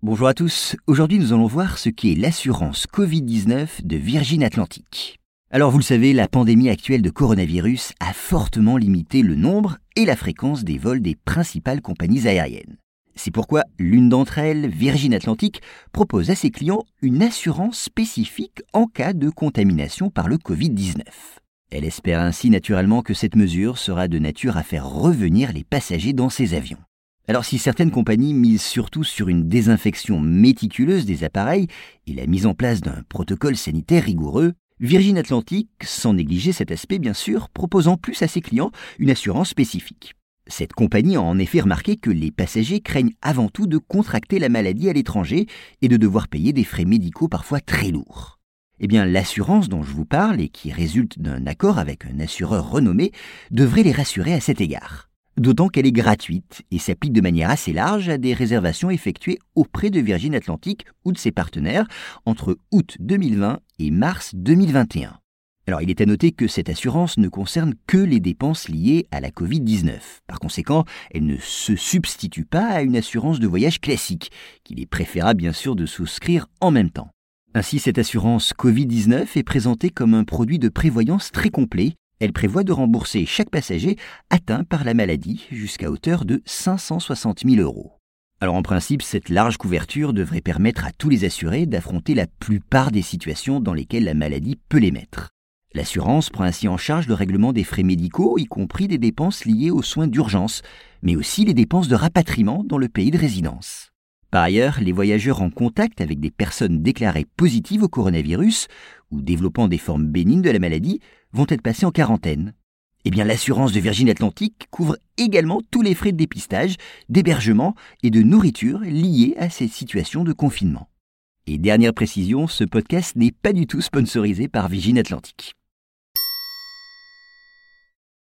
Bonjour à tous, aujourd'hui nous allons voir ce qu'est l'assurance Covid-19 de Virgin Atlantic. Alors vous le savez, la pandémie actuelle de coronavirus a fortement limité le nombre et la fréquence des vols des principales compagnies aériennes. C'est pourquoi l'une d'entre elles, Virgin Atlantic, propose à ses clients une assurance spécifique en cas de contamination par le Covid-19. Elle espère ainsi naturellement que cette mesure sera de nature à faire revenir les passagers dans ses avions. Alors si certaines compagnies misent surtout sur une désinfection méticuleuse des appareils et la mise en place d'un protocole sanitaire rigoureux, Virgin Atlantic, sans négliger cet aspect bien sûr, propose en plus à ses clients une assurance spécifique. Cette compagnie a en effet remarqué que les passagers craignent avant tout de contracter la maladie à l'étranger et de devoir payer des frais médicaux parfois très lourds. Eh bien, l'assurance dont je vous parle et qui résulte d'un accord avec un assureur renommé devrait les rassurer à cet égard d'autant qu'elle est gratuite et s'applique de manière assez large à des réservations effectuées auprès de Virgin Atlantic ou de ses partenaires entre août 2020 et mars 2021. Alors il est à noter que cette assurance ne concerne que les dépenses liées à la Covid-19. Par conséquent, elle ne se substitue pas à une assurance de voyage classique, qu'il est préférable bien sûr de souscrire en même temps. Ainsi, cette assurance Covid-19 est présentée comme un produit de prévoyance très complet elle prévoit de rembourser chaque passager atteint par la maladie jusqu'à hauteur de 560 000 euros. Alors en principe, cette large couverture devrait permettre à tous les assurés d'affronter la plupart des situations dans lesquelles la maladie peut les mettre. L'assurance prend ainsi en charge le règlement des frais médicaux, y compris des dépenses liées aux soins d'urgence, mais aussi les dépenses de rapatriement dans le pays de résidence. Par ailleurs, les voyageurs en contact avec des personnes déclarées positives au coronavirus ou développant des formes bénignes de la maladie vont être passés en quarantaine. Eh bien, l'assurance de Virgin Atlantic couvre également tous les frais de dépistage, d'hébergement et de nourriture liés à ces situations de confinement. Et dernière précision, ce podcast n'est pas du tout sponsorisé par Virgin Atlantic.